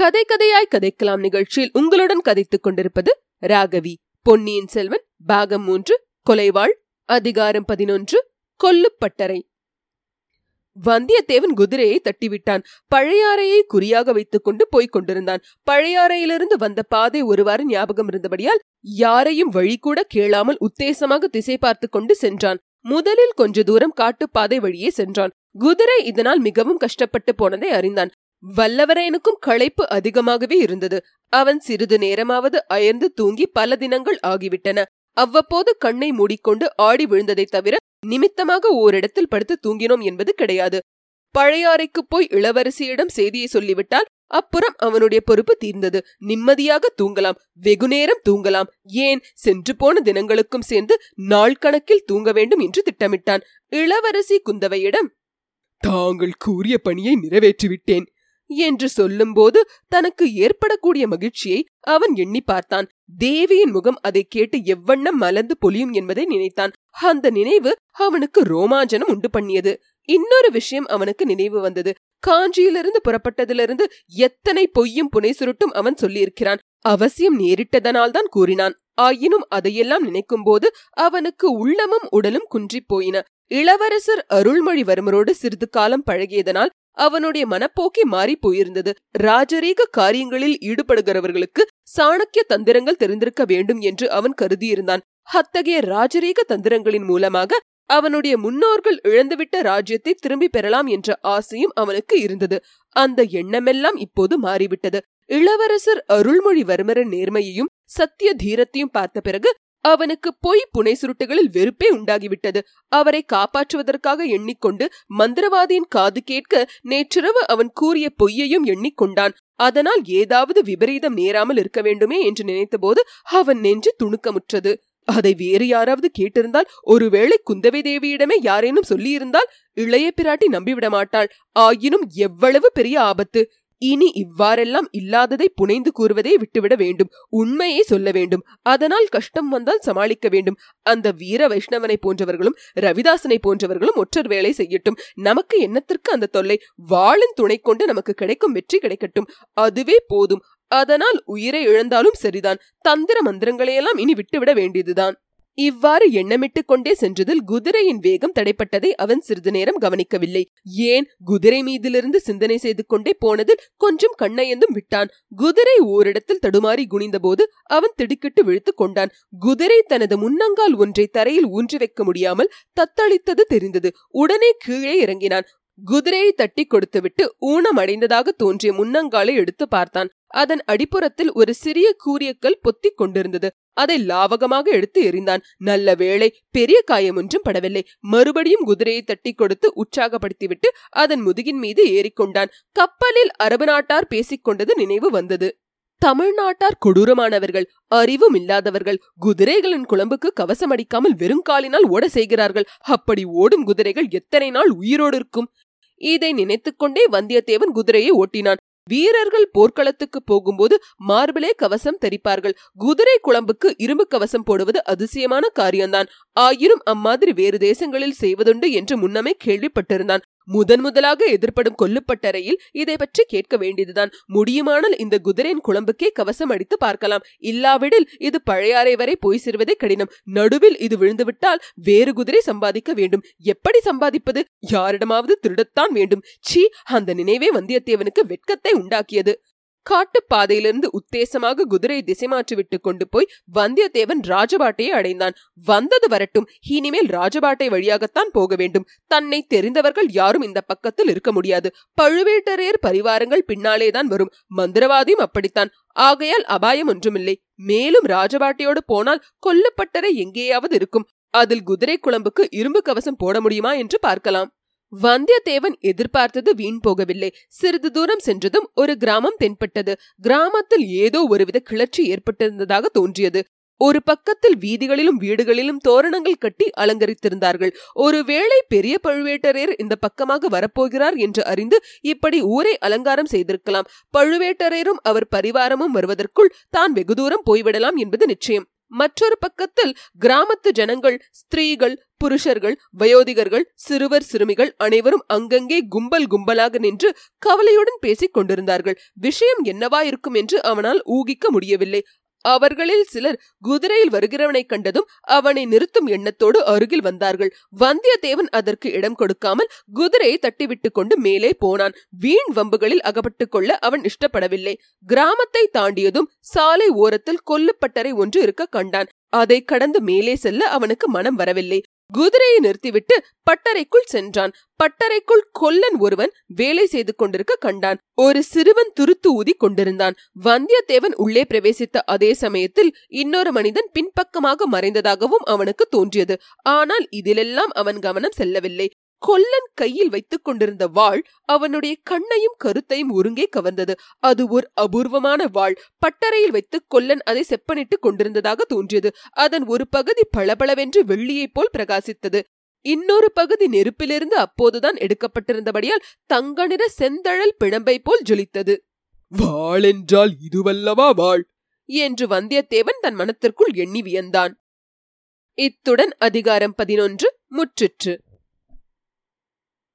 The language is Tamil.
கதை கதையாய் கதைக்கலாம் நிகழ்ச்சியில் உங்களுடன் கதைத்துக் கொண்டிருப்பது ராகவி. பொன்னியின் செல்வன் பாகம் மூன்று கொலைவாள் அதிகாரம் பதினொன்று கொல்லுப்பட்டறை. வந்தியத்தேவன் குதிரையை தட்டிவிட்டான். பழையாறையை குறியாக வைத்துக் கொண்டு போய்க் கொண்டிருந்தான். பழையாறையிலிருந்து வந்த பாதை ஒருவாறு ஞாபகம் இருந்தபடியால் யாரையும் வழி கூட கேளாமல் உத்தேசமாக திசை பார்த்து கொண்டு சென்றான். முதலில் கொஞ்ச தூரம் காட்டுப்பாதை வழியே சென்றான். குதிரை இதனால் மிகவும் கஷ்டப்பட்டு போனதை அறிந்தான். வல்லவரேனுக்கும் களைப்பு அதிகமாகவே இருந்தது. அவன் சிறிது நேரமாவது அயர்ந்து தூங்கி பல தினங்கள் ஆகிவிட்டன. அவ்வப்போது கண்ணை மூடிக்கொண்டு ஆடி விழுந்ததை தவிர நிமித்தமாக ஓரிடத்தில் படுத்து தூங்கினோம் என்பது கிடையாது. பழையாறைக்கு போய் இளவரசியிடம் செய்தியை சொல்லிவிட்டால் அப்புறம் அவனுடைய பொறுப்பு தீர்ந்தது. நிம்மதியாக தூங்கலாம். வெகுநேரம் தூங்கலாம். ஏன்? சென்று போன தினங்களுக்கும் சேர்ந்து நாள் கணக்கில் தூங்க வேண்டும் என்று திட்டமிட்டான். இளவரசி குந்தவையிடம் தாங்கள் கூறிய பணியை நிறைவேற்றிவிட்டேன். என்று சொல்லும்போது தனக்கு ஏற்படக்கூடிய மகிழ்ச்சியை அவன் எண்ணி பார்த்தான். தேவியின் முகம் அதை கேட்டு எவ்வண்ணம் மலர்ந்து பொலியும் என்பதை நினைத்தான். அந்த நினைவு அவனுக்கு ரோமாஞ்சனம் உண்டு பண்ணியது. இன்னொரு விஷயம் அவனுக்கு நினைவு வந்தது. காஞ்சியிலிருந்து புறப்பட்டதிலிருந்து எத்தனை பொய்யும் புனை சுருட்டும் அவன் சொல்லியிருக்கிறான். அவசியம் நேரிட்டதனால்தான் கூறினான். ஆயினும் அதையெல்லாம் நினைக்கும் போது அவனுக்கு உள்ளமும் உடலும் குன்றிப் போயின. இளவரசர் அருள்மொழிவர்மரோடு சிறிது காலம் பழகியதனால் அவனுடைய மனப்போக்கே மாறி போயிருந்தது. ராஜரீக காரியங்களில் ஈடுபடுகிறவர்களுக்கு சாணக்கிய தந்திரங்கள் தெரிந்திருக்க வேண்டும் என்று அவன் கருதியிருந்தான். அத்தகைய ராஜரீக தந்திரங்களின் மூலமாக அவனுடைய முன்னோர்கள் இழந்துவிட்ட ராஜ்யத்தை திரும்பி பெறலாம் என்ற ஆசையும் அவனுக்கு இருந்தது. அந்த எண்ணமெல்லாம் இப்போது மாறிவிட்டது. இளவரசர் அருள்மொழிவர்மரின் நேர்மையையும் சத்திய தீரத்தையும் பார்த்த பிறகு அவனுக்கு பொய் புனை சுருட்டுகளில் வெறுப்பே உண்டாகிவிட்டது. அவரை காப்பாற்றுவதற்காக எண்ணிக்கொண்டு மந்திரவாதியின் காது கேட்க நேற்றிரவு அவன் கூறிய பொய்யையும் எண்ணிக்கொண்டான். அதனால் ஏதாவது விபரீதம் நேராமல் இருக்க வேண்டுமே என்று நினைத்தபோது அவன் நெஞ்சு துணுக்கமுற்றது. அதை வேறு யாராவது கேட்டிருந்தால் ஒருவேளை குந்தவை தேவியிடமே யாரேனும் சொல்லியிருந்தால் இளைய பிராட்டி நம்பிவிட மாட்டாள் ஆயினும் எவ்வளவு பெரிய ஆபத்து! இனி இவ்வாறெல்லாம் இல்லாததை புனைந்து கூறுவதை விட்டுவிட வேண்டும். உண்மையை சொல்ல வேண்டும். அதனால் கஷ்டம் வந்தால் சமாளிக்க வேண்டும். அந்த வீர வைஷ்ணவனை போன்றவர்களும் ரவிதாசனை போன்றவர்களும் ஒற்றர் வேலை செய்யட்டும். நமக்கு என்னத்திற்கு அந்த தொல்லை? வாழும் துணை கொண்டு நமக்கு கிடைக்கும் வெற்றி கிடைக்கட்டும். அதுவே போதும். அதனால் உயிரை இழந்தாலும் சரிதான். தந்திர மந்திரங்களையெல்லாம் இனி விட்டுவிட வேண்டியதுதான். இவ்வாறு எண்ணமிட்டுக் கொண்டே சென்றதில் குதிரையின் வேகம் தடைப்பட்டதை அவன் சிறிது நேரம் கவனிக்கவில்லை. ஏன்? குதிரை மீதிலிருந்து சிந்தனை செய்து கொண்டே போனதில் கொஞ்சம் கண்ணையந்தும் விட்டான். குதிரை ஓரிடத்தில் தடுமாறி குனிந்தபோது அவன் திடுக்கிட்டு விழுத்துக் கொண்டான். குதிரை தனது முன்னங்கால் ஒன்றை தரையில் ஊன்றி வைக்க முடியாமல் தத்தளித்தது தெரிந்தது. உடனே கீழே இறங்கினான். குதிரையை தட்டி கொடுத்துவிட்டு ஊனம் அடைந்ததாக தோன்றிய முன்னங்காலை எடுத்து பார்த்தான். அதன் அடிப்புறத்தில் ஒரு சிறிய கூரியக்கல் பொத்திக் கொண்டிருந்தது. அதை லாவகமாக எடுத்து எறிந்தான். நல்ல வேளை பெரிய காயம் ஒன்றும் படவில்லை. மறுபடியும் குதிரையை தட்டி கொடுத்து உற்சாகப்படுத்திவிட்டு அதன் முதுகின் மீது ஏறிக்கொண்டான். கப்பலில் அரபு நாட்டார் பேசிக் கொண்டது நினைவு வந்தது. தமிழ்நாட்டார் கொடூரமானவர்கள் அறிவும் இல்லாதவர்கள் குதிரைகளின் குழம்புக்கு கவசம் அடிக்காமல் வெறும் காலினால் ஓட செய்கிறார்கள். அப்படி ஓடும் குதிரைகள் எத்தனை நாள் உயிரோடு இருக்கும்? இதை நினைத்துக்கொண்டே வந்தியத்தேவன் குதிரையை ஓட்டினான். வீரர்கள் போர்க்களத்துக்கு போகும்போது மார்பிளே கவசம் தரிப்பார்கள். குதிரை குழம்புக்கு இரும்பு கவசம் போடுவது அதிசயமான காரியம்தான். ஆயினும் அம்மாதிரி வேறு தேசங்களில் செய்வதுண்டு என்று முன்னமே கேள்விப்பட்டிருந்தான். முதன் முதலாக எதிர்ப்படும் கொல்லுப்பட்டறையில் இதை பற்றி கேட்க வேண்டியதுதான். முடியுமானால் இந்த குதிரையின் குழம்புக்கே கவசம் அடித்து பார்க்கலாம். இல்லாவிடில் இது பழையாறை வரை போய் சேர்வதே கடினம். நடுவில் இது விழுந்துவிட்டால் வேறு குதிரை சம்பாதிக்க வேண்டும். எப்படி சம்பாதிப்பது? யாரிடமாவது திருடத்தான் வேண்டும். சீ அந்த நினைவே வந்தியத்தேவனுக்கு வெட்கத்தை உண்டாக்கியது. காட்டுப்பாதையிலிருந்து உத்தேசமாக குதிரையை திசை மாற்றிவிட்டு கொண்டு போய் வந்தியத்தேவன் ராஜபாட்டையை அடைந்தான். வந்தது வரட்டும் இனிமேல் ராஜபாட்டை வழியாகத்தான் போக வேண்டும். தன்னை தெரிந்தவர்கள் யாரும் இந்த பக்கத்தில் இருக்க முடியாது. பழுவேட்டரையர் பரிவாரங்கள் பின்னாலேதான் வரும். மந்திரவாதியும் அப்படித்தான். ஆகையால் அபாயம் ஒன்றுமில்லை. மேலும் ராஜபாட்டையோடு போனால் கொல்லப்பட்டரை எங்கேயாவது இருக்கும். அதில் குதிரை குழம்புக்கு இரும்பு கவசம் போட முடியுமா என்று பார்க்கலாம். வந்தியத்தேவன் எதிர்பார்த்தது வீண் போகவில்லை. சிறிது தூரம் சென்றதும் ஒரு கிராமம் தென்பட்டது. கிராமத்தில் ஏதோ ஒருவித கிளர்ச்சி ஏற்பட்டிருந்ததாக தோன்றியது. ஒரு பக்கத்தில் வீதிகளிலும் வீடுகளிலும் தோரணங்கள் கட்டி அலங்கரித்திருந்தார்கள். ஒருவேளை பெரிய பழுவேட்டரையர் இந்த பக்கமாக வரப்போகிறார் என்று அறிந்து இப்படி ஊரை அலங்காரம் செய்திருக்கலாம். பழுவேட்டரையரும் அவர் பரிவாரமும் வருவதற்குள் தான் வெகு தூரம் போய்விடலாம் என்பது நிச்சயம். மற்றொரு பக்கத்தில் கிராமத்து ஜனங்கள் ஸ்திரீகள் புருஷர்கள் வயோதிகர்கள் சிறுவர் சிறுமிகள் அனைவரும் அங்கங்கே கும்பல் கும்பலாக நின்று கவலையுடன் பேசிக் கொண்டிருந்தார்கள். விஷயம் என்னவா இருக்கும் என்று அவனால் ஊகிக்க முடியவில்லை. அவர்களில் சிலர் குதிரையில் வருகிறவனை கண்டதும் அவனை நிறுத்தும் எண்ணத்தோடு அருகில் வந்தார்கள். வந்தியத்தேவன் அதற்கு இடம் கொடுக்காமல் குதிரையை தட்டிவிட்டு கொண்டு மேலே போனான். வீண் வம்புகளில் அகப்பட்டுக் கொள்ள அவன் இஷ்டப்படவில்லை. கிராமத்தை தாண்டியதும் சாலை ஓரத்தில் கொல்லுப்பட்டறை ஒன்று இருக்க கண்டான். அதை கடந்து மேலே செல்ல அவனுக்கு மனம் வரவில்லை. குதிரையை நிறுத்திவிட்டு பட்டறைக்குள் சென்றான். பட்டறைக்குள் கொல்லன் ஒருவன் வேலை செய்து கொண்டிருக்க கண்டான். ஒரு சிறுவன் துருத்து ஊதி கொண்டிருந்தான். வந்தியத்தேவன் உள்ளே பிரவேசித்த அதே சமயத்தில் இன்னொரு மனிதன் பின்பக்கமாக மறைந்ததாகவும் அவனுக்கு தோன்றியது. ஆனால் இதிலெல்லாம் அவன் கவனம் செல்லவில்லை. கொல்லன் கையில் வைத்துக் கொண்டிருந்த வாள் அவனுடைய கண்ணையும் கருத்தையும் ஒருங்கே கவர்ந்தது. அது ஒரு அபூர்வமான வாள். பட்டறையில் வைத்து கொல்லன் அதை செப்பனிட்டு கொண்டிருந்ததாக தோன்றியது. அதன் ஒரு பகுதி பளபளவென்று வெள்ளியைப் போல் பிரகாசித்தது. இன்னொரு பகுதி நெருப்பிலிருந்து அப்போதுதான் எடுக்கப்பட்டிருந்தபடியால் தங்க நிற செந்தழல் பிணம்பை போல் ஜொலித்தது. வாள் என்றால் இதுவல்லவா வாள்? என்று வந்தியத்தேவன் தன் மனத்திற்குள் எண்ணி வியந்தான். இத்துடன் அதிகாரம் பதினொன்று முற்றிற்று.